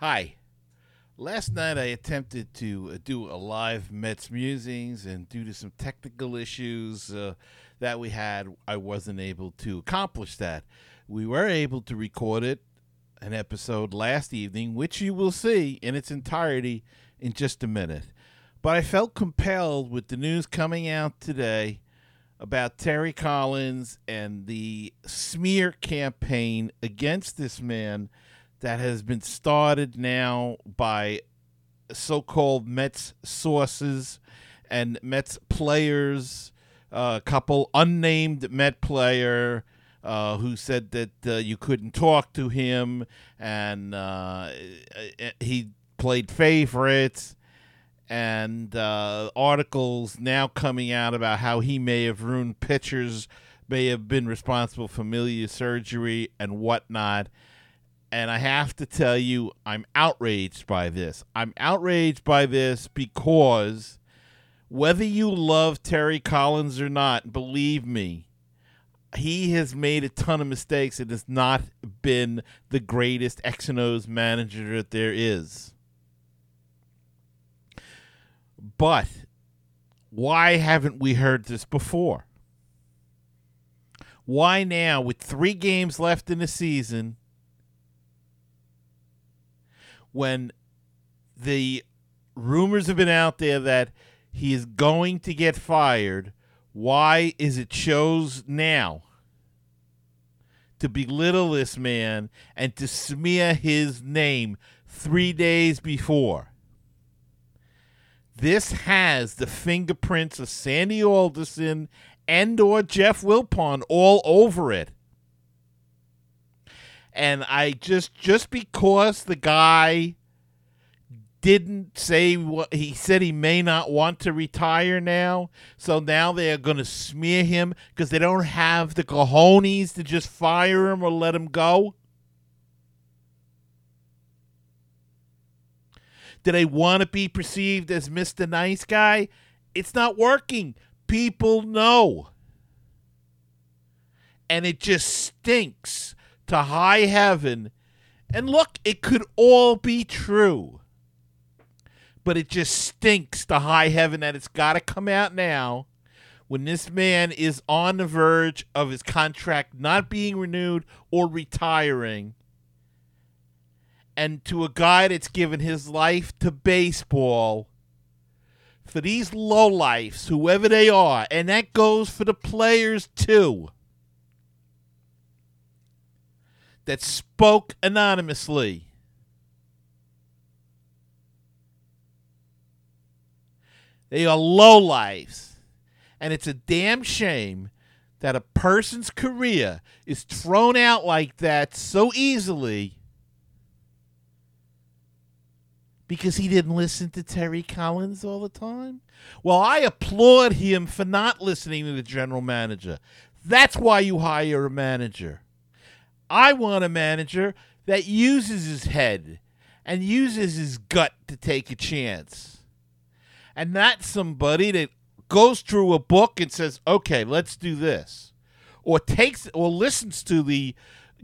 Hi. Last night I attempted to uh, do a live Mets musings, and due to some technical issues uh, that we had, I wasn't able to accomplish that. We were able to record it, an episode last evening, which you will see in its entirety in just a minute. But I felt compelled with the news coming out today about Terry Collins and the smear campaign against this man that has been started now by so called Mets sources and Mets players, a couple unnamed Met player. Uh, who said that uh, you couldn't talk to him and uh, he played favorites and uh, articles now coming out about how he may have ruined pitchers, may have been responsible for milieu surgery and whatnot and I have to tell you, I'm outraged by this. I'm outraged by this because whether you love Terry Collins or not, believe me, he has made a ton of mistakes and has not been the greatest X and O's manager that there is. But why haven't we heard this before? Why now, with three games left in the season, when the rumors have been out there that he is going to get fired, why is it shows now to belittle this man and to smear his name three days before? This has the fingerprints of Sandy Alderson and or Jeff Wilpon all over it and I just just because the guy didn't say what he said he may not want to retire now so now they're going to smear him because they don't have the cojones to just fire him or let him go. Do they want to be perceived as mr nice guy? It's not working. People know. And it just stinks to high heaven. And look, it could all be true. But it just stinks to high heaven that it's got to come out now when this man is on the verge of his contract not being renewed or retiring. And to a guy that's given his life to baseball, for these lowlifes, whoever they are, and that goes for the players too that spoke anonymously. They are low lives. And it's a damn shame that a person's career is thrown out like that so easily because he didn't listen to Terry Collins all the time. Well, I applaud him for not listening to the general manager. That's why you hire a manager. I want a manager that uses his head and uses his gut to take a chance. And not somebody that goes through a book and says, okay, let's do this. Or takes or listens to the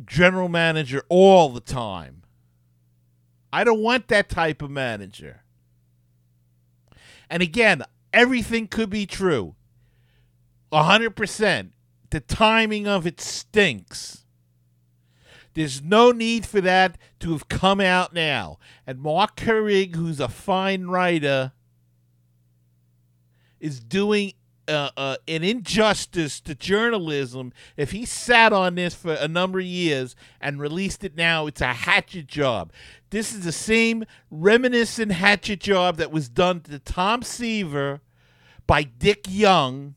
general manager all the time. I don't want that type of manager. And again, everything could be true. 100%. The timing of it stinks. There's no need for that to have come out now. And Mark Carig, who's a fine writer, is doing uh, uh, an injustice to journalism if he sat on this for a number of years and released it now. It's a hatchet job. This is the same reminiscent hatchet job that was done to Tom Seaver by Dick Young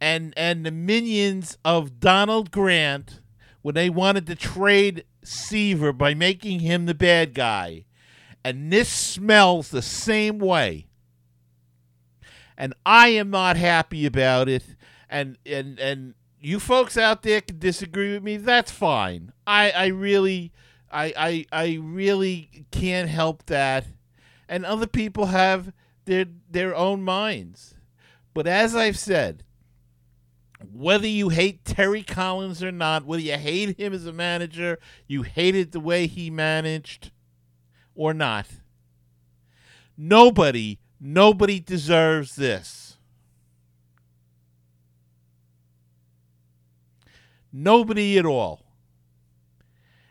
and and the minions of Donald Grant when they wanted to trade Seaver by making him the bad guy. And this smells the same way. And I am not happy about it. And and and you folks out there can disagree with me. That's fine. I I really I I I really can't help that. And other people have their their own minds. But as I've said, whether you hate Terry Collins or not, whether you hate him as a manager, you hated the way he managed, or not, nobody, nobody deserves this. Nobody at all.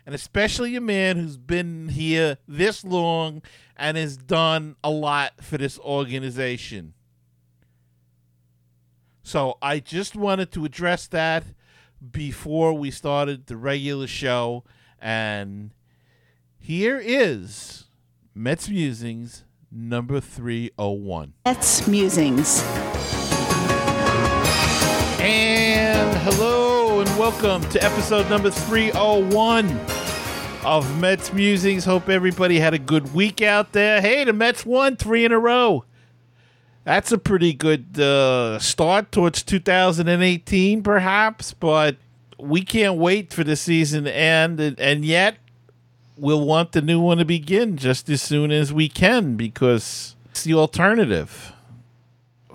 And especially a man who's been here this long and has done a lot for this organization. So I just wanted to address that before we started the regular show. And here is Mets Musings number 301. Mets Musings. And hello and welcome to episode number 301 of Mets Musings. Hope everybody had a good week out there. Hey, the Mets won three in a row. That's a pretty good uh, start towards 2018, perhaps, but we can't wait for the season to end, and, and yet we'll want the new one to begin just as soon as we can because it's the alternative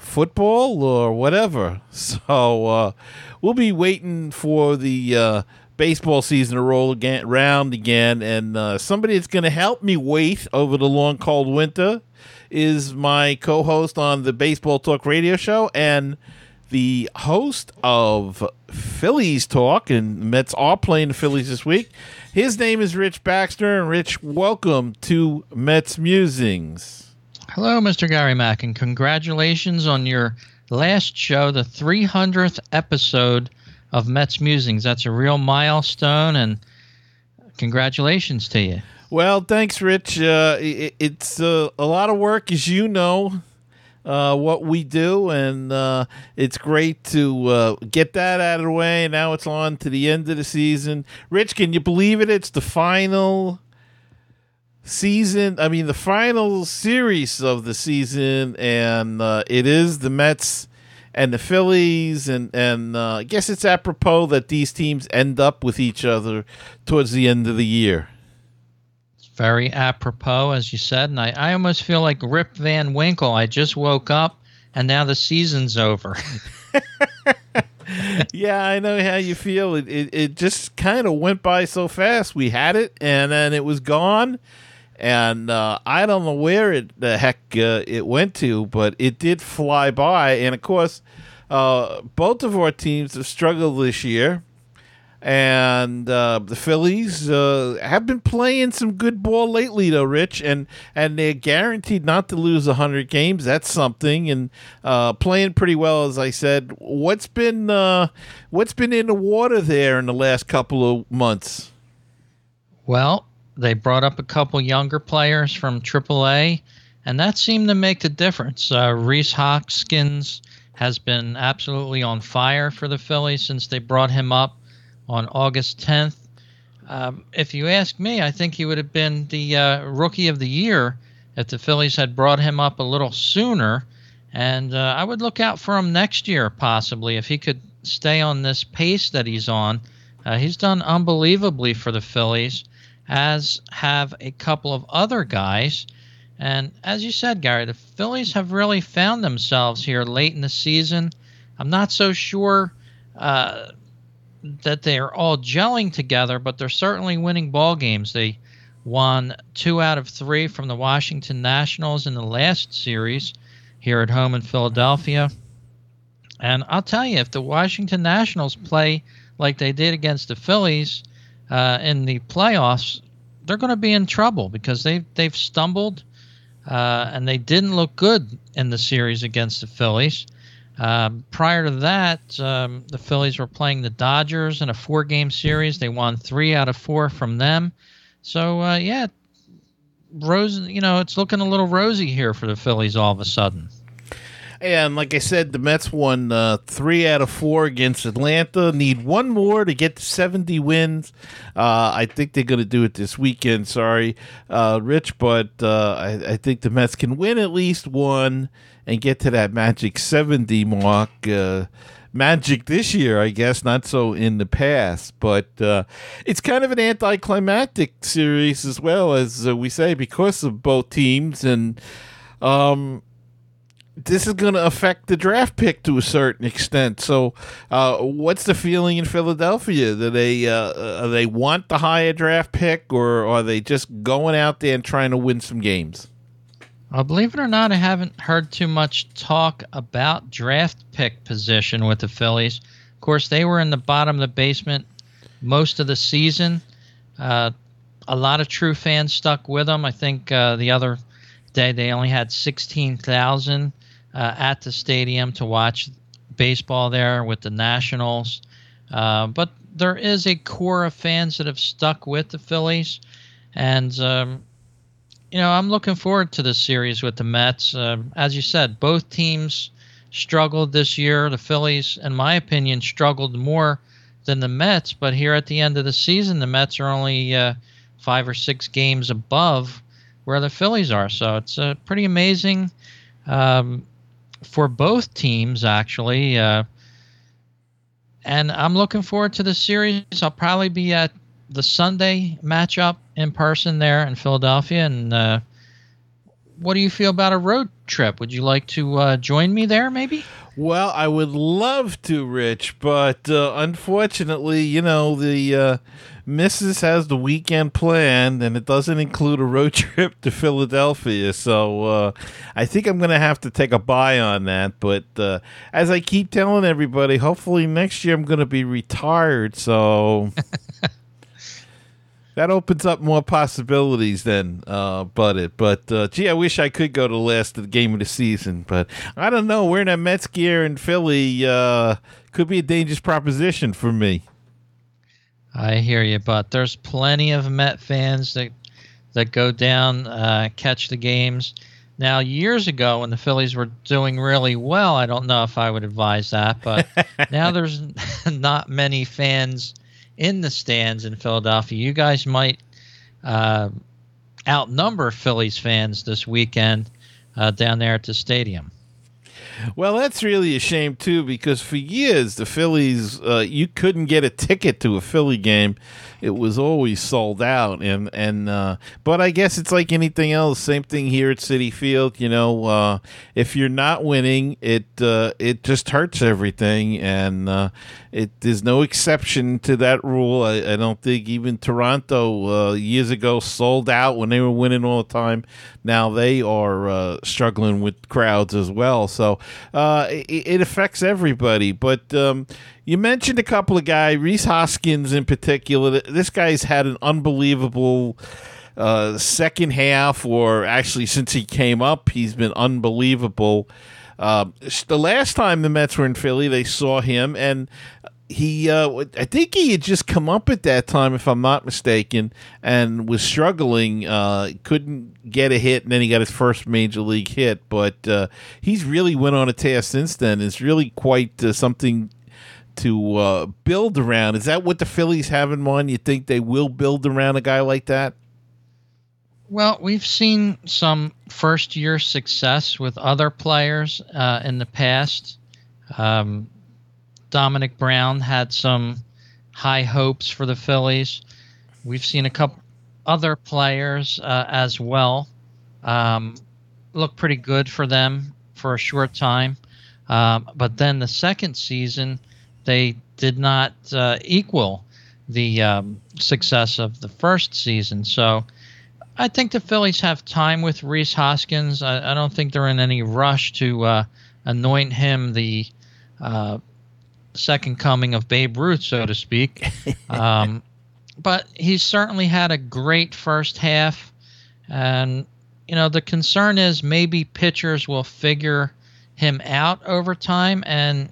football or whatever. So uh, we'll be waiting for the uh, baseball season to roll again, round again, and uh, somebody that's going to help me wait over the long cold winter is my co-host on the Baseball Talk radio show and the host of Phillies Talk, and Mets are playing the Phillies this week. His name is Rich Baxter, and Rich, welcome to Mets Musings. Hello, Mr. Gary Mack, and congratulations on your last show, the 300th episode of Mets Musings. That's a real milestone, and congratulations to you. Well, thanks, Rich. Uh, it, it's uh, a lot of work, as you know, uh, what we do, and uh, it's great to uh, get that out of the way. Now it's on to the end of the season. Rich, can you believe it? It's the final season. I mean, the final series of the season, and uh, it is the Mets and the Phillies, and and uh, I guess it's apropos that these teams end up with each other towards the end of the year. Very apropos, as you said, and I, I almost feel like Rip Van Winkle. I just woke up, and now the season's over. yeah, I know how you feel. It it, it just kind of went by so fast. We had it, and then it was gone and uh, I don't know where it the heck uh, it went to, but it did fly by. And of course, uh, both of our teams have struggled this year, and uh, the Phillies uh, have been playing some good ball lately, though, Rich, and and they're guaranteed not to lose hundred games. That's something, and uh, playing pretty well, as I said. What's been what's been in the water there in the last couple of months? Well, they brought up a couple younger players from AAA, and that seemed to make the difference. Uh, Rhys Hoskins has been absolutely on fire for the Phillies since they brought him up on August 10th. Um, if you ask me, I think he would have been the uh, rookie of the year if the Phillies had brought him up a little sooner. And uh, I would look out for him next year, possibly, if he could stay on this pace that he's on. Uh, he's done unbelievably for the Phillies as have a couple of other guys. And as you said, Gary, the Phillies have really found themselves here late in the season. I'm not so sure uh, that they are all gelling together, but they're certainly winning ball games. They won two out of three from the Washington Nationals in the last series here at home in Philadelphia. And I'll tell you, if the Washington Nationals play like they did against the Phillies, uh, in the playoffs, they're going to be in trouble because they they've stumbled uh, and they didn't look good in the series against the Phillies. Um, prior to that, um, the Phillies were playing the Dodgers in a four-game series. They won three out of four from them. So uh, yeah, Rose, you know, it's looking a little rosy here for the Phillies all of a sudden. And like I said, the Mets won uh, three out of four against Atlanta. Need one more to get to 70 wins. Uh, I think they're going to do it this weekend. Sorry, uh, Rich, but uh, I, I, think the Mets can win at least one and get to that magic 70 mark. Uh, magic this year, I guess, not so in the past. But uh, it's kind of an anticlimactic series as well, as we say, because of both teams. And. Um, this is going to affect the draft pick to a certain extent. So, uh, what's the feeling in Philadelphia? Do they uh, uh, they want the higher draft pick, or are they just going out there and trying to win some games? Well, believe it or not, I haven't heard too much talk about draft pick position with the Phillies. Of course, they were in the bottom of the basement most of the season. Uh, a lot of true fans stuck with them. I think uh, the other day they only had 16,000 uh, at the stadium to watch baseball there with the Nationals. Uh, but there is a core of fans that have stuck with the Phillies. And, um, you know, I'm looking forward to this series with the Mets. Uh, as you said, both teams struggled this year. The Phillies, in my opinion, struggled more than the Mets. But here at the end of the season, the Mets are only uh, five or six games above where the Phillies are. So it's uh, pretty amazing um, for both teams, actually. Uh, and I'm looking forward to the series. I'll probably be at the Sunday matchup in person there in Philadelphia. And uh, what do you feel about a road trip? Would you like to uh, join me there, maybe? Well, I would love to, Rich, but uh, unfortunately, you know, the uh, Mrs. has the weekend planned, and it doesn't include a road trip to Philadelphia. So uh, I think I'm going to have to take a buy on that. But uh, as I keep telling everybody, hopefully next year I'm going to be retired. So. that opens up more possibilities than uh, but it. But uh, gee, I wish I could go to the last game of the season, but I don't know. Wearing that Mets gear in Philly uh, could be a dangerous proposition for me. I hear you, but there's plenty of Met fans that that go down, uh, catch the games. Now, years ago, when the Phillies were doing really well, I don't know if I would advise that, but now there's not many fans in the stands in Philadelphia. You guys might uh, outnumber Phillies fans this weekend uh, down there at the stadium. Well, that's really a shame too, because for years the Phillies, uh, you couldn't get a ticket to a Philly game; it was always sold out. And and uh, but I guess it's like anything else. Same thing here at Citi Field. You know, uh, if you're not winning, it uh, it just hurts everything, and uh, it there's no exception to that rule. I, I don't think even Toronto uh, years ago sold out when they were winning all the time. Now they are struggling with crowds as well. So uh, it, it, affects everybody. But um, you mentioned a couple of guys, Rhys Hoskins in particular. This guy's had an unbelievable. Uh, second half, or actually since he came up, he's been unbelievable. Uh, the last time the Mets were in Philly, they saw him, and he uh, I think he had just come up at that time, if I'm not mistaken, and was struggling. Uh, couldn't get a hit, and then he got his first major league hit. But uh, he's really went on a tear since then. It's really quite uh, something to uh, build around. Is that what the Phillies have in mind? You think they will build around a guy like that? Well, we've seen some first year success with other players uh, in the past. Um, Domonic Brown had some high hopes for the Phillies. We've seen a couple other players uh, as well um, look pretty good for them for a short time. Um, but then the second season, they did not uh, equal the um, success of the first season. So I think the Phillies have time with Rhys Hoskins. I, I don't think they're in any rush to uh, anoint him the uh, second coming of Babe Ruth, so to speak. Um, but he's certainly had a great first half. And, you know, the concern is maybe pitchers will figure him out over time. And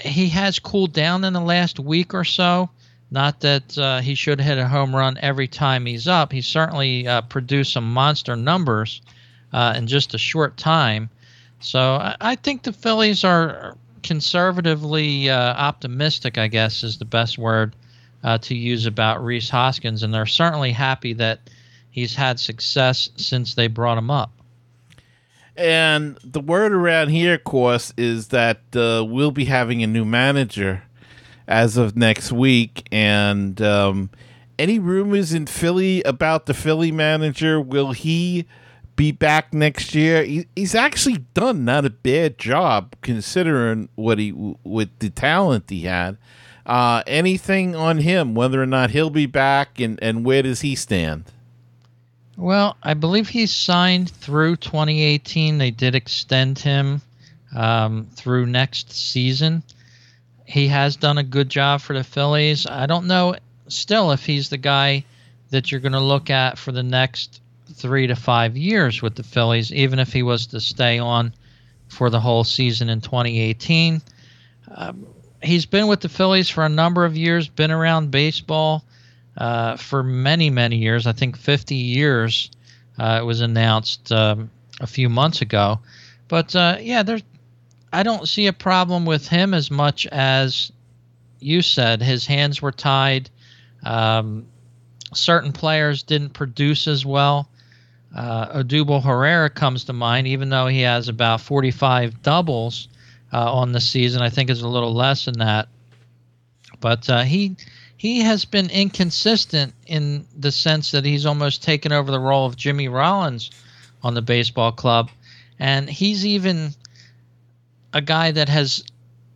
he has cooled down in the last week or so. Not that uh, he should hit a home run every time he's up. He certainly uh, produced some monster numbers uh, in just a short time. So I, I think the Phillies are conservatively uh, optimistic, I guess, is the best word uh, to use about Rhys Hoskins, and they're certainly happy that he's had success since they brought him up. And the word around here, of course, is that uh, we'll be having a new manager as of next week. And um, any rumors in Philly about the Philly manager? Will he be back next year. He, he's actually done not a bad job considering what he with the talent he had. Uh, anything on him, whether or not he'll be back, and and where does he stand? Well, I believe he's signed through 2018. They did extend him um, through next season. He has done a good job for the Phillies. I don't know still if he's the guy that you're going to look at for the next three to five years with the Phillies, even if he was to stay on for the whole season in 2018. Um, he's been with the Phillies for a number of years, been around baseball uh, for many, many years. I think 50 years. Uh, it was announced um, a few months ago. But uh, yeah, there's. I don't see a problem with him as much as you said. His hands were tied. Um, certain players didn't produce as well. Uh, Odubel Herrera comes to mind, even though he has about 45 doubles uh, on the season. I think is a little less than that, but uh, he he has been inconsistent in the sense that he's almost taken over the role of Jimmy Rollins on the baseball club, and he's even a guy that has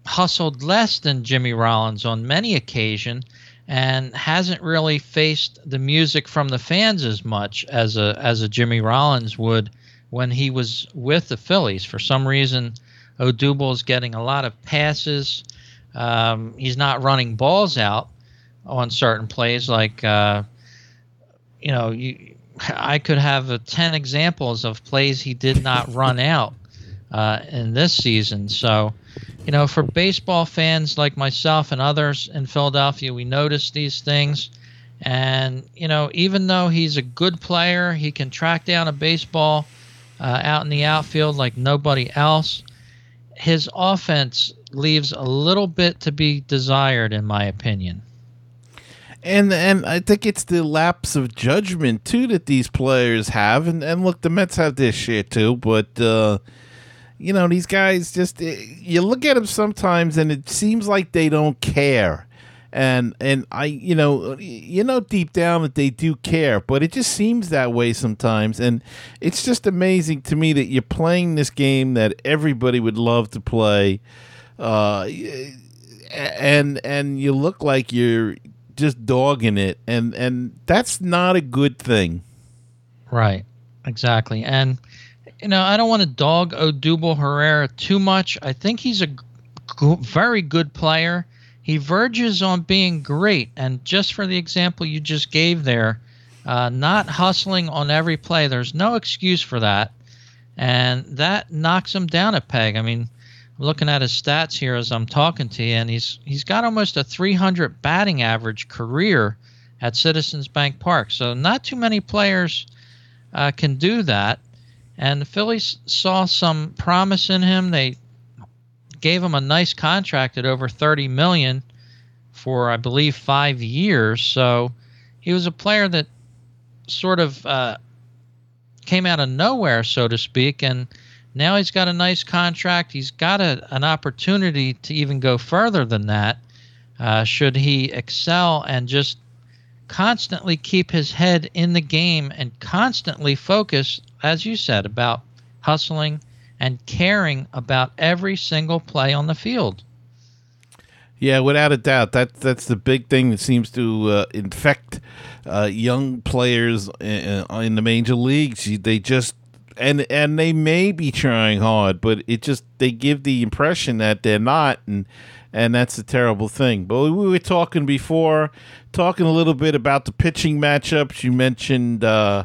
hustled less than Jimmy Rollins on many occasions and hasn't really faced the music from the fans as much as a as a Jimmy Rollins would when he was with the Phillies. For some reason, Odubel is getting a lot of passes. Um, he's not running balls out on certain plays. Like, uh, you know, you, I could have uh, 10 examples of plays he did not run out uh, in this season. So, you know, for baseball fans like myself and others in Philadelphia, we notice these things. And, you know, even though he's a good player, he can track down a baseball uh, out in the outfield like nobody else. His offense leaves a little bit to be desired, in my opinion. And and I think it's the lapse of judgment too that these players have, and and look, the Mets have this shit too, but uh, you know, these guys just eh, you look at them sometimes and it seems like they don't care. And and I you know you know deep down that they do care, but it just seems that way sometimes and it's just amazing to me that you're playing this game that everybody would love to play. Uh and and you look like you're just dogging it and and that's not a good thing. Right. Exactly. And you know, I don't want to dog Odubel Herrera too much. I think he's a g- very good player. He verges on being great. And just for the example you just gave there, uh, not hustling on every play, there's no excuse for that. And that knocks him down a peg. I mean, Looking at his stats here as I'm talking to you, and he's he's got almost a 300 batting average career at Citizens Bank Park. So not too many players uh, can do that. And the Phillies saw some promise in him. They gave him a nice contract at over 30 million for I believe 5 years. So he was a player that sort of uh, came out of nowhere so to speak and now he's got a nice contract. He's got a, an opportunity to even go further than that. Uh, should he excel and just constantly keep his head in the game and constantly focus as you said, about hustling and caring about every single play on the field. Yeah, without a doubt, that that's the big thing that seems to uh, infect uh, young players in, in, the major leagues. They just and and they may be trying hard, but it just they give the impression that they're not, and and that's a terrible thing. But we were talking before, talking a little bit about the pitching matchups. You mentioned. Uh,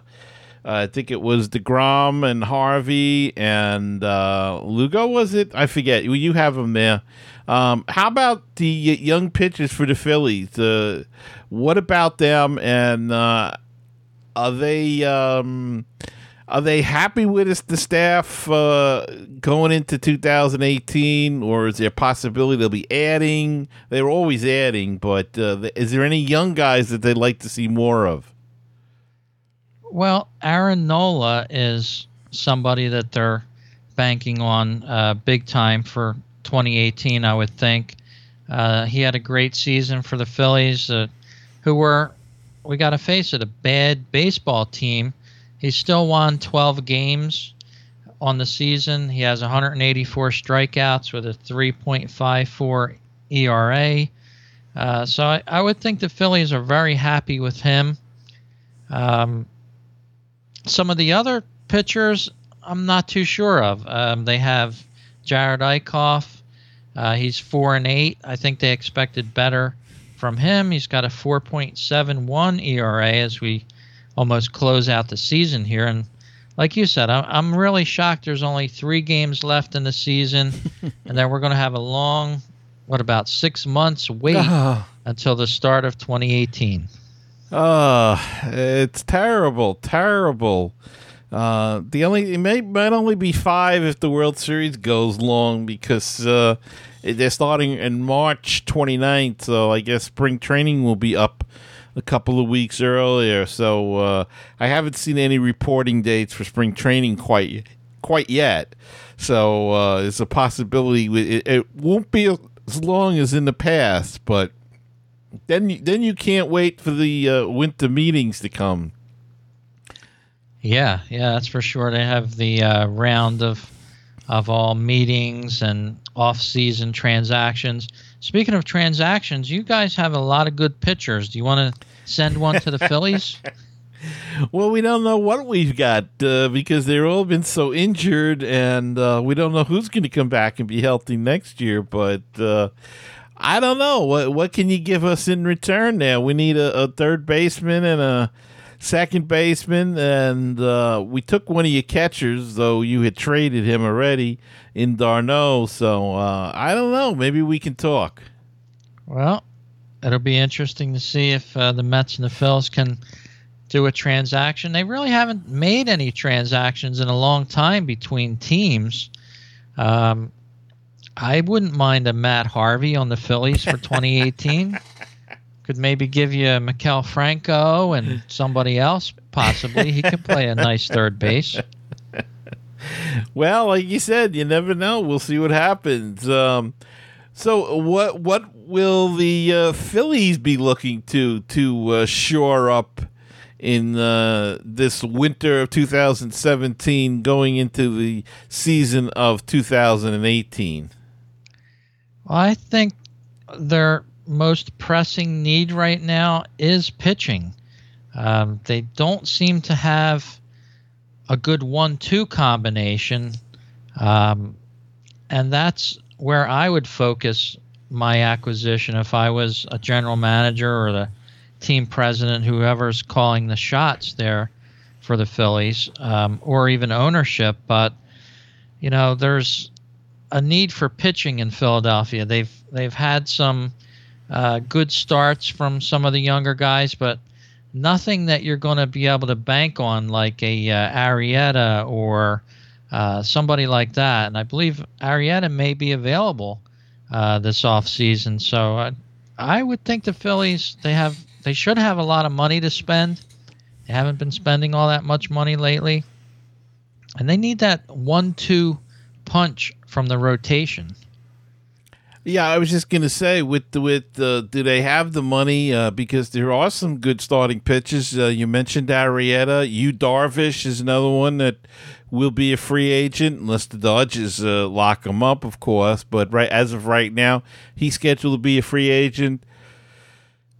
uh, I think it was deGrom and Harvey and uh, Lugo. Was it? I forget. You have them there. Um, how about the young pitchers for the Phillies? Uh, what about them? And uh, are they um, are they happy with us, the staff uh, going into 2018, or is there a possibility they'll be adding? They're always adding, but uh, is there any young guys that they'd like to see more of? Well, Aaron Nola is somebody that they're banking on uh, big time for 2018, I would think. Uh, he had a great season for the Phillies, uh, who were, we got to face it, a bad baseball team. He's still won 12 games on the season. He has 184 strikeouts with a 3.54 ERA. Uh, so I, I, would think the Phillies are very happy with him. Um, some of the other pitchers, I'm not too sure of. Um, they have Jerad Eickhoff. Uh, he's four and eight. I think they expected better from him. He's got a 4.71 ERA as we almost close out the season here. And like you said, I'm I'm really shocked. There's only three games left in the season, and then we're going to have a long, what about six months wait oh. until the start of 2018. Oh, ah, it's terrible, terrible. Uh, the only it may might only be five if the World Series goes long because uh, they're starting in March 29th. So I guess spring training will be up a couple of weeks earlier. So uh, I haven't seen any reporting dates for spring training quite quite yet. So uh, it's a possibility. It, it, won't be as long as in the past, but then you, then you can't wait for the uh, winter meetings to come. Yeah, yeah, that's for sure. They have the uh, round of of all meetings and off-season transactions. Speaking of transactions, you guys have a lot of good pitchers. Do you want to send one to the Phillies? well, we don't know what we've got uh, because they've all been so injured, and uh, we don't know who's going to come back and be healthy next year. But uh, I don't know what what can you give us in return. Now we need a, a third baseman and a second baseman, and uh, we took one of your catchers, though you had traded him already in d'Arnaud. So uh, I don't know. Maybe we can talk. Well, it'll be interesting to see if uh, the Mets and the Phils can do a transaction. They really haven't made any transactions in a long time between teams. Um, I wouldn't mind a Matt Harvey on the Phillies for 2018. Could maybe give you Maikel Franco and somebody else, possibly. He could play a nice third base. Well, like you said, you never know. We'll see what happens. Um, so, what what will the uh, Phillies be looking to to uh, shore up in uh, this winter of 2017, going into the season of 2018? Well, I think they're most pressing need right now is pitching. Um, they don't seem to have a good one-two combination, um, and that's where I would focus my acquisition if I was a general manager or the team president, whoever's calling the shots there for the Phillies, um, or even ownership. But you know, there's a need for pitching in Philadelphia. They've they've had some uh, good starts from some of the younger guys, but nothing that you're going to be able to bank on like a uh, Arrieta or uh, somebody like that. And I believe Arrieta may be available uh, this off season. So I, I would think the Phillies they have they should have a lot of money to spend. They haven't been spending all that much money lately, and they need that one-two punch from the rotation. Yeah, I was just gonna say with the, with uh, do they have the money? Uh, because there are some good starting pitches. Uh, you mentioned Arrieta. Yu Darvish is another one that will be a free agent unless the Dodgers uh, lock him up, of course. But right as of right now, he's scheduled to be a free agent.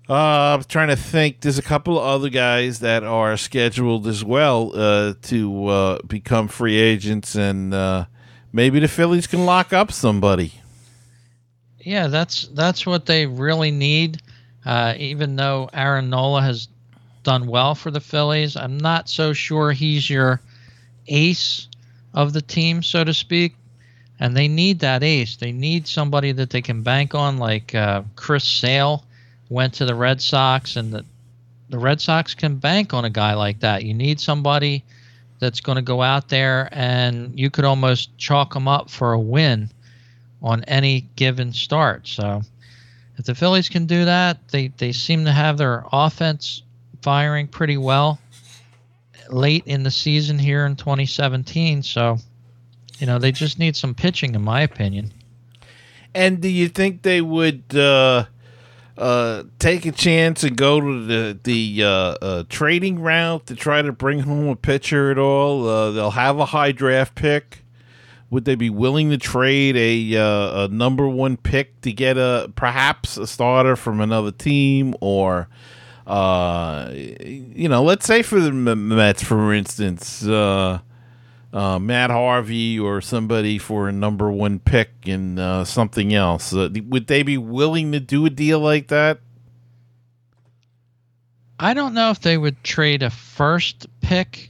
Uh, I'm trying to think. There's a couple of other guys that are scheduled as well uh, to become free agents, and maybe the Phillies can lock up somebody. Yeah, that's that's what they really need. Uh, even though Aaron Nola has done well for the Phillies, I'm not so sure he's your ace of the team, so to speak. And they need that ace. They need somebody that they can bank on, like uh, Chris Sale went to the Red Sox, and the the Red Sox can bank on a guy like that. You need somebody that's going to go out there and you could almost chalk them up for a win on any given start. So if the Phillies can do that, they, they seem to have their offense firing pretty well late in the season here in 2017. So, you know, they just need some pitching, in my opinion. And do you think they would uh, uh, take a chance and go to the the uh, uh, trading route to try to bring home a pitcher at all? Uh, they'll have a high draft pick. Would they be willing to trade a, uh, a number one pick to get a perhaps a starter from another team or? Uh, you know, let's say for the Mets, for instance, uh, uh, Matt Harvey or somebody for a number one pick and uh, something else. Uh, would they be willing to do a deal like that? I don't know if they would trade a first pick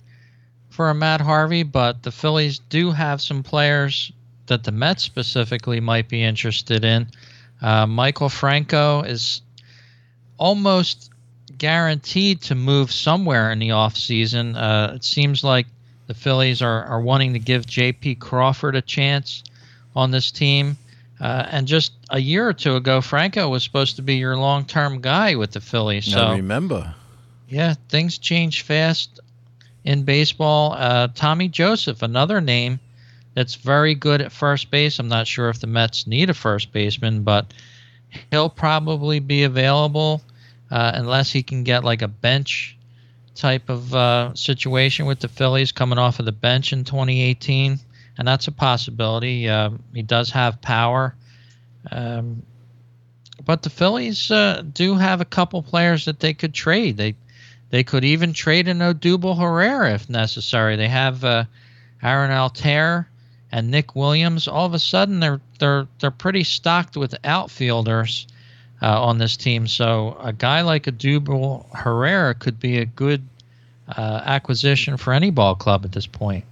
for a Matt Harvey, but the Phillies do have some players that the Mets specifically might be interested in. Uh, Maikel Franco is almost guaranteed to move somewhere in the offseason. Uh, it seems like the Phillies are, are wanting to give J.P. Crawford a chance on this team. Uh, and just a year or two ago, Franco was supposed to be your long term guy with the Phillies. So I remember. Yeah, things change fast in baseball. Uh, Tommy Joseph, another name that's very good at first base. I'm not sure if the Mets need a first baseman, but he'll probably be available uh, unless he can get like a bench type of uh, situation with the Phillies coming off of the bench in 2018, and that's a possibility. Uh, he does have power, um, but the Phillies uh, do have a couple players that they could trade. They they could even trade an Odubel Herrera if necessary. They have uh, Aaron Altherr and Nick Williams. All of a sudden, they're they're they're pretty stocked with outfielders uh, on this team. So a guy like Odubel Herrera could be a good uh, acquisition for any ball club at this point.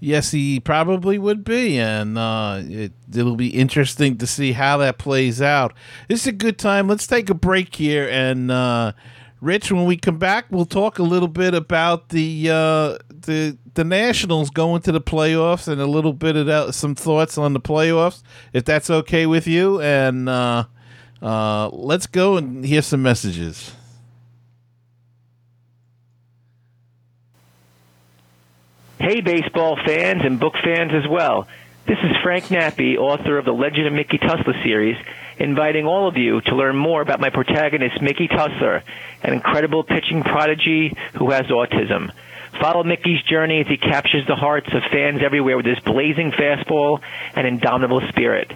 Yes, he probably would be, and uh, it, it'll be interesting to see how that plays out. This is a good time. Let's take a break here, and uh, Rich, when we come back, we'll talk a little bit about the uh, the the Nationals going to the playoffs and a little bit of that, some thoughts on the playoffs, if that's okay with you. And uh, uh, let's go and hear some messages. Hey, baseball fans and book fans as well. This is Frank Nappi, author of the Legend of Mickey Tussler series, inviting all of you to learn more about my protagonist, Mickey Tussler, an incredible pitching prodigy who has autism. Follow Mickey's journey as he captures the hearts of fans everywhere with his blazing fastball and indomitable spirit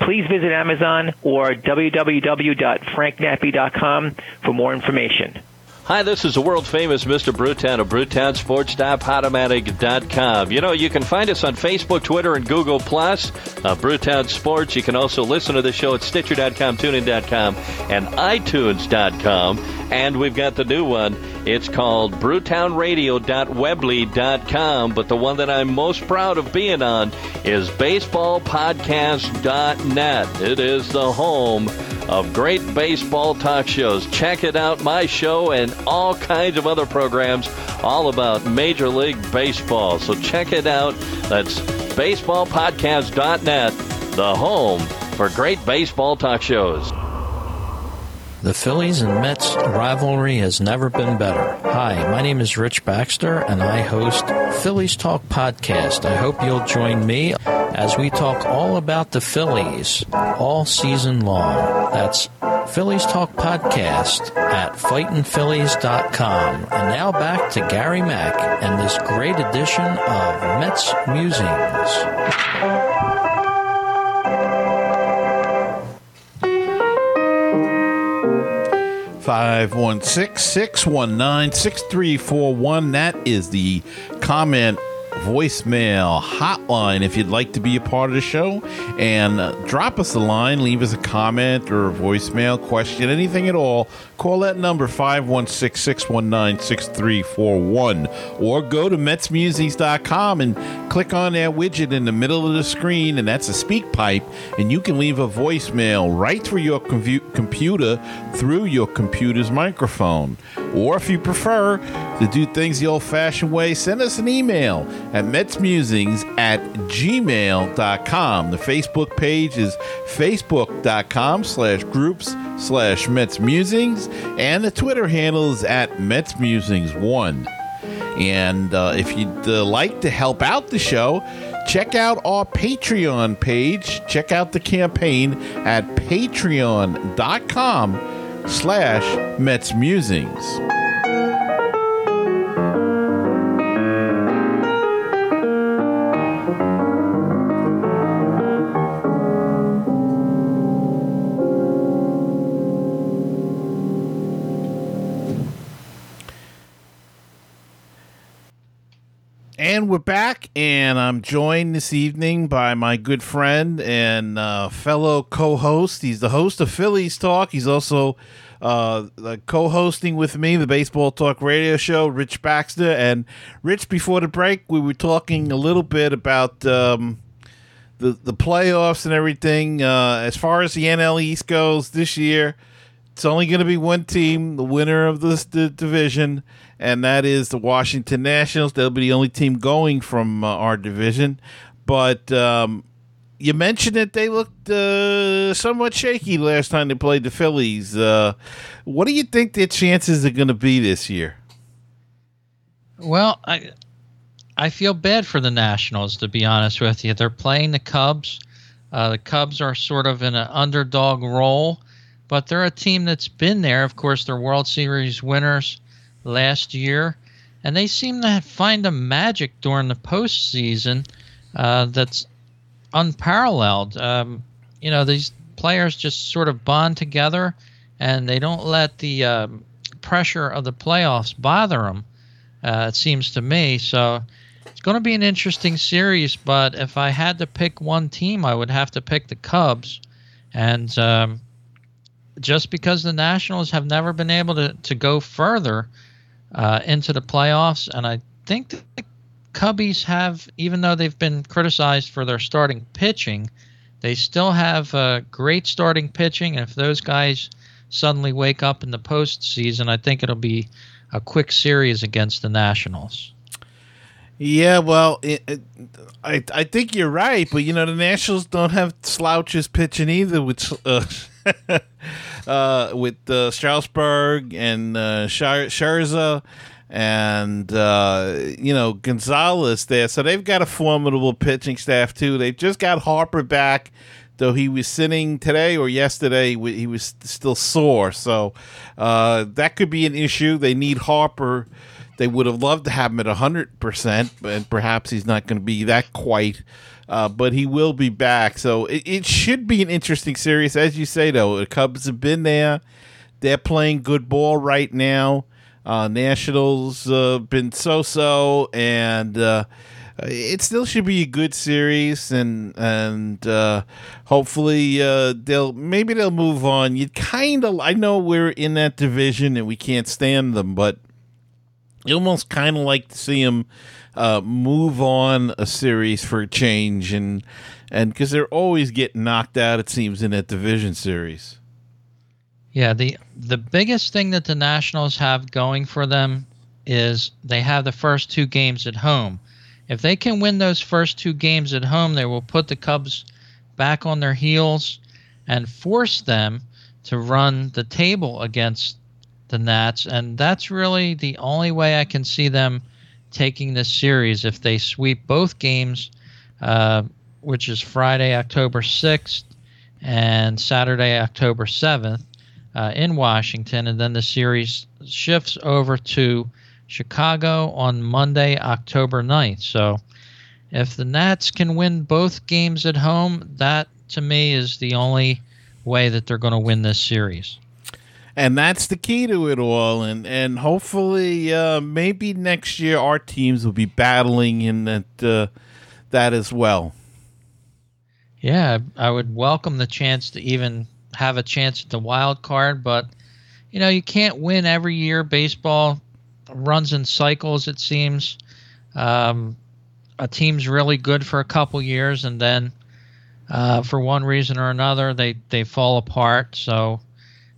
please visit Amazon or www.franknappi.com for more information. Hi, this is the world famous Mr. Bruton of BrutonSports.podomatic.com. You know, you can find us on Facebook, Twitter, and Google Plus. Uh, Bruton Sports. You can also listen to the show at Stitcher.com, TuneIn.com, and iTunes.com. And we've got the new one. It's called BrutownRadio.weebly.com. But the one that I'm most proud of being on is BaseballPodcast.net. It is the home of great baseball talk shows. Check it out, my show and all kinds of other programs all about Major League Baseball. So check it out. That's baseballpodcast.net, the home for great baseball talk shows. The Phillies and Mets rivalry has never been better. Hi, my name is Rich Baxter, and I host Phillies Talk Podcast. I hope you'll join me as we talk all about the Phillies all season long. That's Phillies Talk Podcast at fightinphillies.com. And now back to Gary Mack and this great edition of Mets Musings. 516 619 6341. That is the comment voicemail hotline if you'd like to be a part of the show. And uh, drop us a line leave us a comment or a voicemail question anything at all. Call that number 516-619-6341 or go to metsmusings.com and click on that widget in the middle of the screen and that's a speak pipe and you can leave a voicemail right through your com- computer through your computer's microphone or if you prefer to do things the old-fashioned way send us an email at metsmusings at gmail.com. The Facebook page is facebook.com slash groups slash Mets Musings, and the Twitter handle is at Mets Musings 1. And uh, if you'd uh, like to help out the show, check out our Patreon page. Check out the campaign at patreon.com slash Mets Musings. And we're back, and I'm joined this evening by my good friend and uh, fellow co-host. He's the host of Phillies Talk. He's also uh, co-hosting with me the Baseball Talk Radio Show, Rich Baxter. And Rich, before the break, we were talking a little bit about um, the the playoffs and everything. Uh, as far as the NL East goes this year, it's only going to be one team, the winner of this the division and that is the Washington Nationals. They'll be the only team going from uh, our division. But um, you mentioned that they looked uh, somewhat shaky last time they played the Phillies. Uh, what do you think their chances are going to be this year? Well, I I feel bad for the Nationals to be honest with you. They're playing the Cubs. Uh, the Cubs are sort of in an underdog role, but they're a team that's been there. Of course, they're World Series winners last year, and they seem to find a magic during the postseason uh, that's unparalleled. Um, you know, these players just sort of bond together, and they don't let the um, pressure of the playoffs bother them. Uh, it seems to me so. It's going to be an interesting series, but if I had to pick one team, I would have to pick the Cubs. And um, just because the Nationals have never been able to, to go further uh, into the playoffs. And I think the Cubbies have, even though they've been criticized for their starting pitching, they still have uh, great starting pitching. And if those guys suddenly wake up in the postseason, I think it'll be a quick series against the Nationals. Yeah, well, it, it, I I think you're right, but you know the Nationals don't have slouches pitching either which uh, uh, with uh, Strasburg and uh, Scherzer and uh, you know Gonzalez there. So they've got a formidable pitching staff too. They've just got Harper back, though he was sitting today or yesterday. He was still sore, so uh, that could be an issue. They need Harper. They would have loved to have him at hundred percent, but perhaps he's not going to be that quite uh, but he will be back. So it, it should be an interesting series. As you say, though, the Cubs have been there. They're playing good ball right now. Uh, Nationals uh, been so-so, and uh, it still should be a good series, and and uh, hopefully uh, they'll maybe they'll move on. You kind of I know we're in that division and we can't stand them, but you almost kind of like to see them uh, move on a series for a change, and and because they're always getting knocked out, it seems in that division series. Yeah, the the biggest thing that the Nationals have going for them is they have the first two games at home. If they can win those first two games at home, they will put the Cubs back on their heels and force them to run the table against the Nats. And that's really the only way I can see them taking this series if they sweep both games, uh, which is Friday, October 6th and Saturday, October 7th uh, in Washington. And then the series shifts over to Chicago on Monday, October 9th. So if the Nats can win both games at home, that to me is the only way that they're going to win this series and that's the key to it all. And and hopefully, uh, maybe next year our teams will be battling in that uh, that as well. Yeah, I would welcome the chance to even have a chance at the wild card, but you know you can't win every year. Baseball runs in cycles. It seems um, a team's really good for a couple years, and then uh, for one reason or another, they they fall apart. So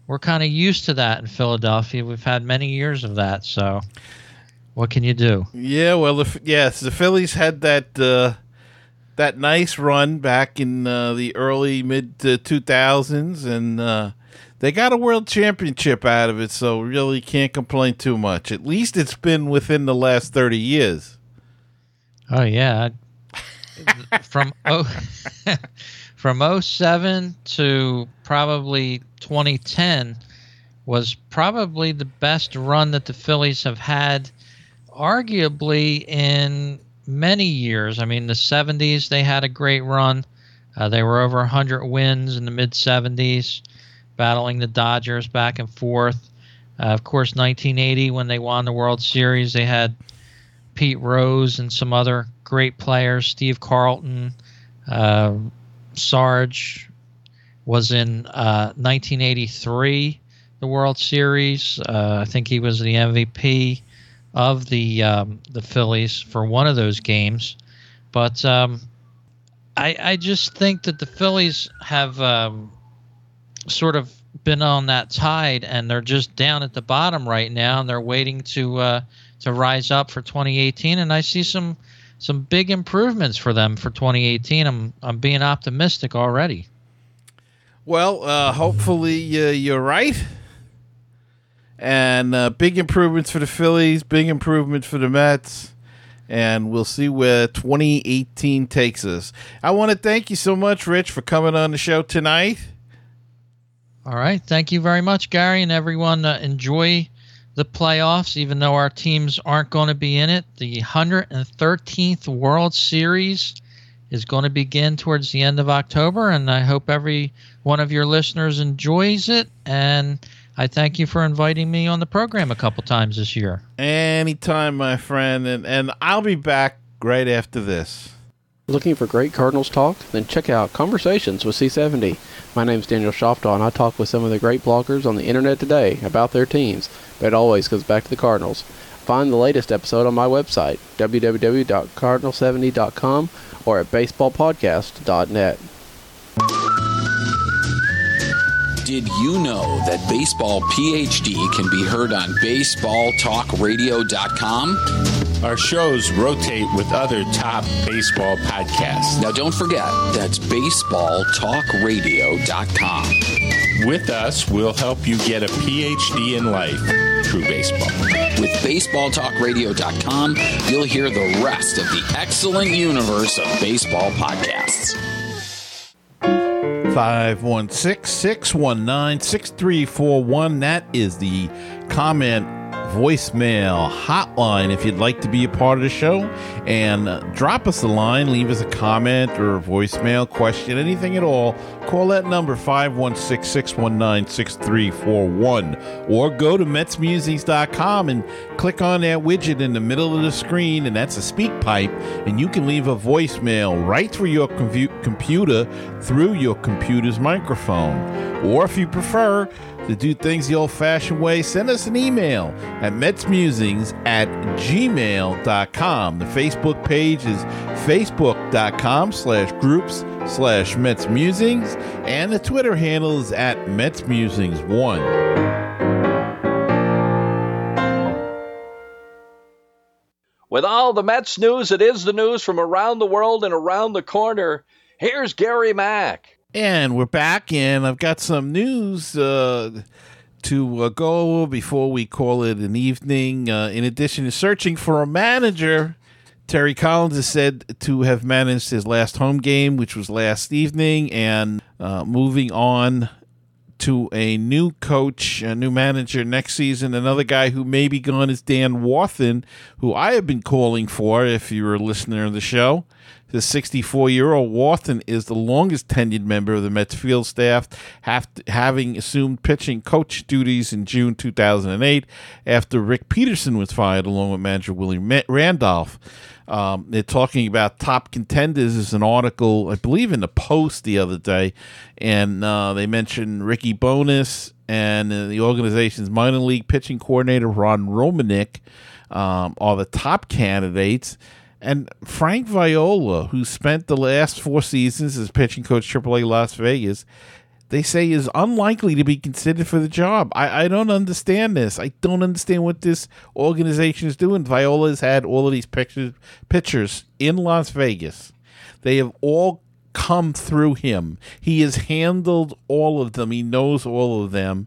we're kind of used to that in Philadelphia. We've had many years of that. So, what can you do? Yeah, well, if, yes, the Phillies had that uh, that nice run back in uh, the early mid two thousands, and uh, they got a world championship out of it, so really can't complain too much. At least it's been within the last 30 years. Oh yeah. from oh from 07 to probably 2010 was probably the best run that the Phillies have had arguably in many years. I mean, the 70s they had a great run. Uh, they were over 100 wins in the mid 70s, battling the Dodgers back and forth. Uh, of course, 1980 when they won the World Series, they had Pete Rose and some other great players. Steve Carlton, uh, Sarge was in 1983 uh, the World Series. Uh, I think he was the MVP of the um, the Phillies for one of those games. But um, I, I just think that the Phillies have um, sort of been on that tide, and they're just down at the bottom right now, and they're waiting to uh, to rise up for 2018. And I see some some big improvements for them for 2018. I'm I'm being optimistic already. Well, uh, hopefully uh, you're right. And uh, big improvements for the Phillies, big improvements for the Mets. And we'll see where 2018 takes us. I want to thank you so much, Rich, for coming on the show tonight. All right. Thank you very much, Gary, and everyone. Uh, enjoy the playoffs, even though our teams aren't going to be in it. The 113th World Series is going to begin towards the end of October, and I hope every one of your listeners enjoys it. And I thank you for inviting me on the program a couple times this year. Anytime, my friend, and, and I'll be back right after this. Looking for great Cardinals talk? Then check out Conversations with C70. My name's Daniel Shoftaw, and I talk with some of the great bloggers on the internet today about their teams, but it always goes back to the Cardinals. Find the latest episode on my website, www.cardinal70.com or at baseballpodcast.net. Did you know that Baseball PhD can be heard on baseballtalkradio.com? Our shows rotate with other top baseball podcasts. Now, don't forget, that's baseballtalkradio.com. With us, we'll help you get a PhD in life through baseball. With baseballtalkradio.com, you'll hear the rest of the excellent universe of baseball podcasts. 516 619 6341. That is the comment voicemail hotline if you'd like to be a part of the show. And drop us a line leave us a comment or a voicemail question anything at all. Call that number 516-619-6341 or go to metsmusings.com and click on that widget in the middle of the screen and that's a speak pipe and you can leave a voicemail right through your com- computer through your computer's microphone. Or if you prefer to do things the old fashioned way, send us an email at metsmusings at gmail.com. The Facebook page is facebook.com slash groups slash metsmusings, and the Twitter handle is at metsmusings1. With all the Mets news, it is the news from around the world and around the corner. Here's Gary Mack. And we're back, and I've got some news uh, to uh, go before we call it an evening. Uh, in addition to searching for a manager, Terry Collins is said to have managed his last home game, which was last evening, and uh, moving on to a new coach, a new manager next season. Another guy who may be gone is Dan Warthen, who I have been calling for if you're a listener of the show. The 64 year old Warthen is the longest tenured member of the Mets field staff, having assumed pitching coach duties in June 2008 after Rick Peterson was fired, along with manager Willie Randolph. Um, they're talking about top contenders. Is an article, I believe, in the Post the other day, and uh, they mentioned Ricky Bones and uh, the organization's minor league pitching coordinator Ron Romanick um, are the top candidates. And Frank Viola, who spent the last four seasons as pitching coach AAA Las Vegas, they say is unlikely to be considered for the job. I, I don't understand this. I don't understand what this organization is doing. Viola has had all of these pictures, pitchers in Las Vegas. They have all come through him. He has handled all of them. He knows all of them.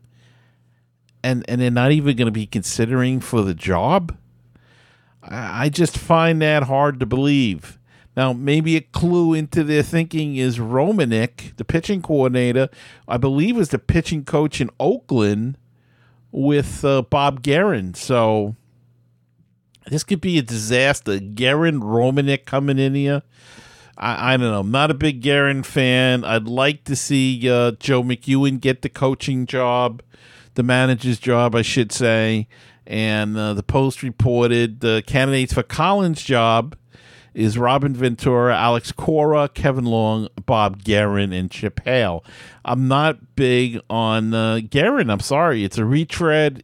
And and they're not even going to be considering for the job. I, just find that hard to believe. Now, maybe a clue into their thinking is Romanick, the pitching coordinator, I believe was the pitching coach in Oakland with uh, Bob Geren. So this could be a disaster. Geren Romanick coming in here. I, I don't know. I'm not a big Geren fan. I'd like to see uh, Joe McEwing get the coaching job, the manager's job, I should say. And uh, the Post reported the candidates for Collins' job is Robin Ventura, Alex Cora, Kevin Long, Bob Geren, and Chip Hale. I'm not big on uh, Geren. I'm sorry. It's a retread.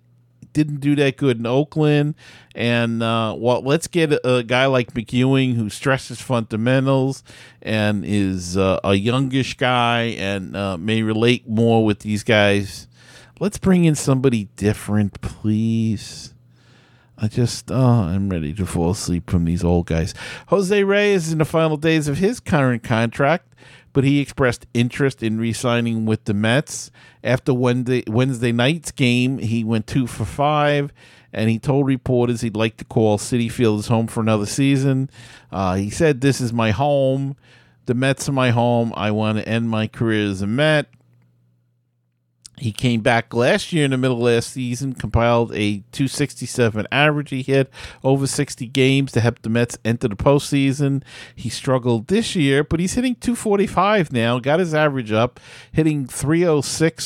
Didn't do that good in Oakland. And, uh, well, let's get a, a, guy like McEwing who stresses fundamentals and is uh, a youngish guy and uh, may relate more with these guys. Let's bring in somebody different, please. I just, oh, I'm ready to fall asleep from these old guys. Jose Reyes is in the final days of his current contract, but he expressed interest in re signing with the Mets. After Wednesday, Wednesday night's game, he went two for five, and he told reporters he'd like to call Citi Field his home for another season. Uh, he said, This is my home. The Mets are my home. I want to end my career as a Met. He came back last year in the middle of last season, compiled a 267 average. He hit over 60 games to help the Mets enter the postseason. He struggled this year, but he's hitting 245 now, got his average up, hitting 306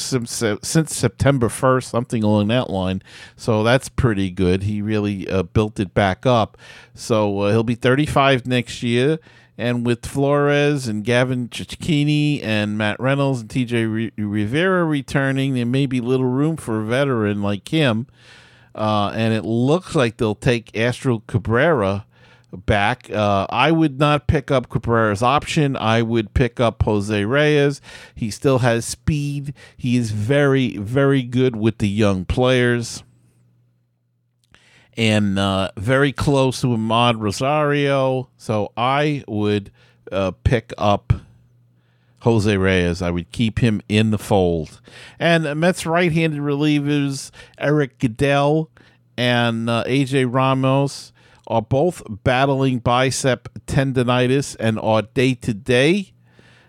since September 1st, something along that line. So that's pretty good. He really uh, built it back up. So uh, he'll be 35 next year. And with Flores and Gavin Cecchini and Matt Reynolds and TJ Rivera returning, there may be little room for a veteran like him. Uh, and it looks like they'll take Asdrubal Cabrera back. Uh, I would not pick up Cabrera's option. I would pick up Jose Reyes. He still has speed. He is very, very good with the young players and uh, very close to Amed Rosario. So I would uh, pick up Jose Reyes. I would keep him in the fold. And Mets right handed relievers Erik Goeddel and uh, AJ Ramos are both battling bicep tendonitis and are day to day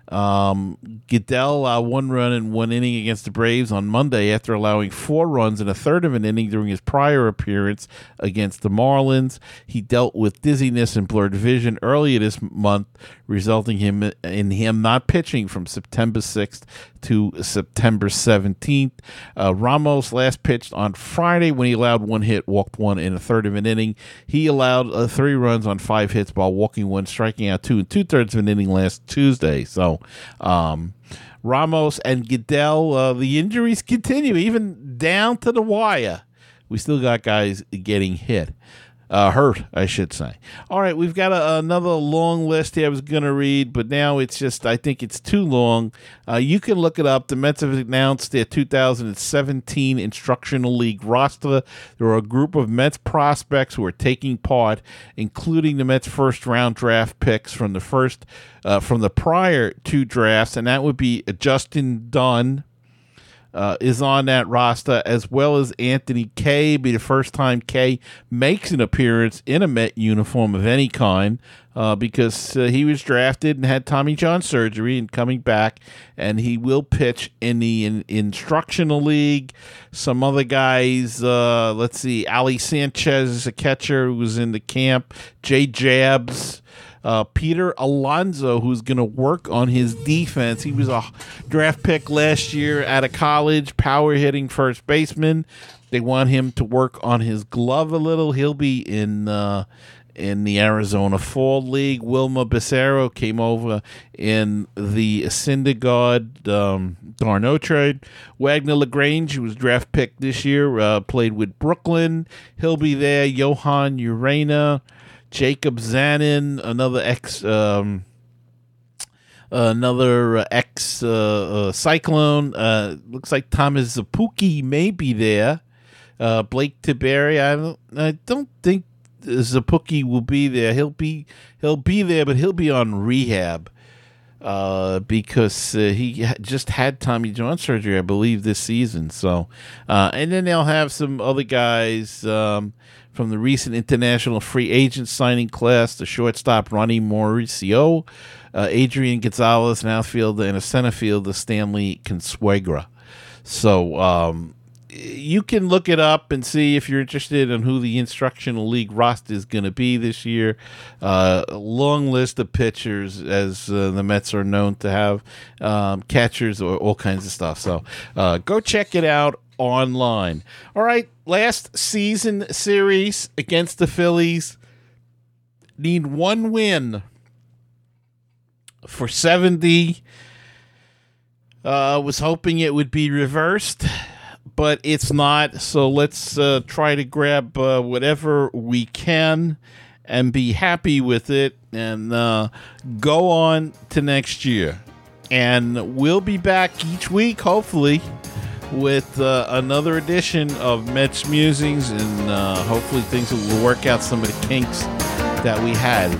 um, Goeddel uh, one run in one inning against the Braves on Monday after allowing four runs in a third of an inning during his prior appearance against the Marlins. He dealt with dizziness and blurred vision earlier this month, resulting him in him not pitching from September 6th to September 17th. Uh, Ramos last pitched on Friday when he allowed one hit, walked one in a third of an inning. He allowed uh, three runs on five hits while walking one, striking out two and two thirds of an inning last Tuesday. So, um, Ramos and Goeddel, uh, the injuries continue even down to the wire. We still got guys getting hit uh, hurt, I should say. All right, we've got a, another long list here I was going to read, but now it's just, I think it's too long. Uh, you can look it up. The Mets have announced their 2017 Instructional League roster. There are a group of Mets prospects who are taking part, including the Mets' first round draft picks from the first, uh, from the prior two drafts, and that would be Justin Dunn uh, is on that roster, as well as Anthony Kay. Be the first time Kay makes an appearance in a Met uniform of any kind, uh, because uh, he was drafted and had Tommy John surgery and coming back, and he will pitch in the in, instructional league. Some other guys, uh, let's see, Ali Sanchez is a catcher who was in the camp. Jay Jabs uh, Peter Alonso, who's going to work on his defense. He was a draft pick last year out of college, power hitting first baseman. They want him to work on his glove a little. He'll be in uh, in the Arizona Fall League. Wilma Becerra came over in the Syndergaard um, d'Arnaud trade. Wagner LaGrange, who was draft pick this year, uh, played with Brooklyn. He'll be there. Johan Urena. Jacob Zanon, another ex, um, another ex uh, uh, Cyclone. Uh, looks like Thomas Szapucki may be there. Uh, Blake Tiberi, I don't, I don't think Szapucki will be there. He'll be, he'll be there, but he'll be on rehab. Uh, because uh, he just had Tommy John surgery, I believe, this season. So, uh, and then they'll have some other guys um, from the recent international free agent signing class: the shortstop Ronnie Mauricio, uh, Adrian Gonzalez, an outfielder, and a center fielder Stanley Consuegra. So, um, you can look it up and see if you're interested in who the instructional league roster is going to be this year. Uh, long list of pitchers, as uh, the Mets are known to have, um, catchers, or all kinds of stuff. So uh, go check it out online. All right, last season series against the Phillies. Need one win for 70. Uh, was hoping it would be reversed but it's not. So let's uh, try to grab uh, whatever we can and be happy with it and uh, go on to next year. And we'll be back each week, hopefully, with uh, another edition of Mets Musings, and uh, hopefully things will work out some of the kinks that we had.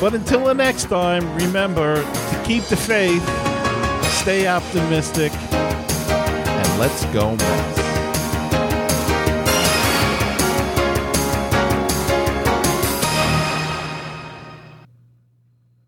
But until the next time, remember to keep the faith, stay optimistic, and let's go Mets.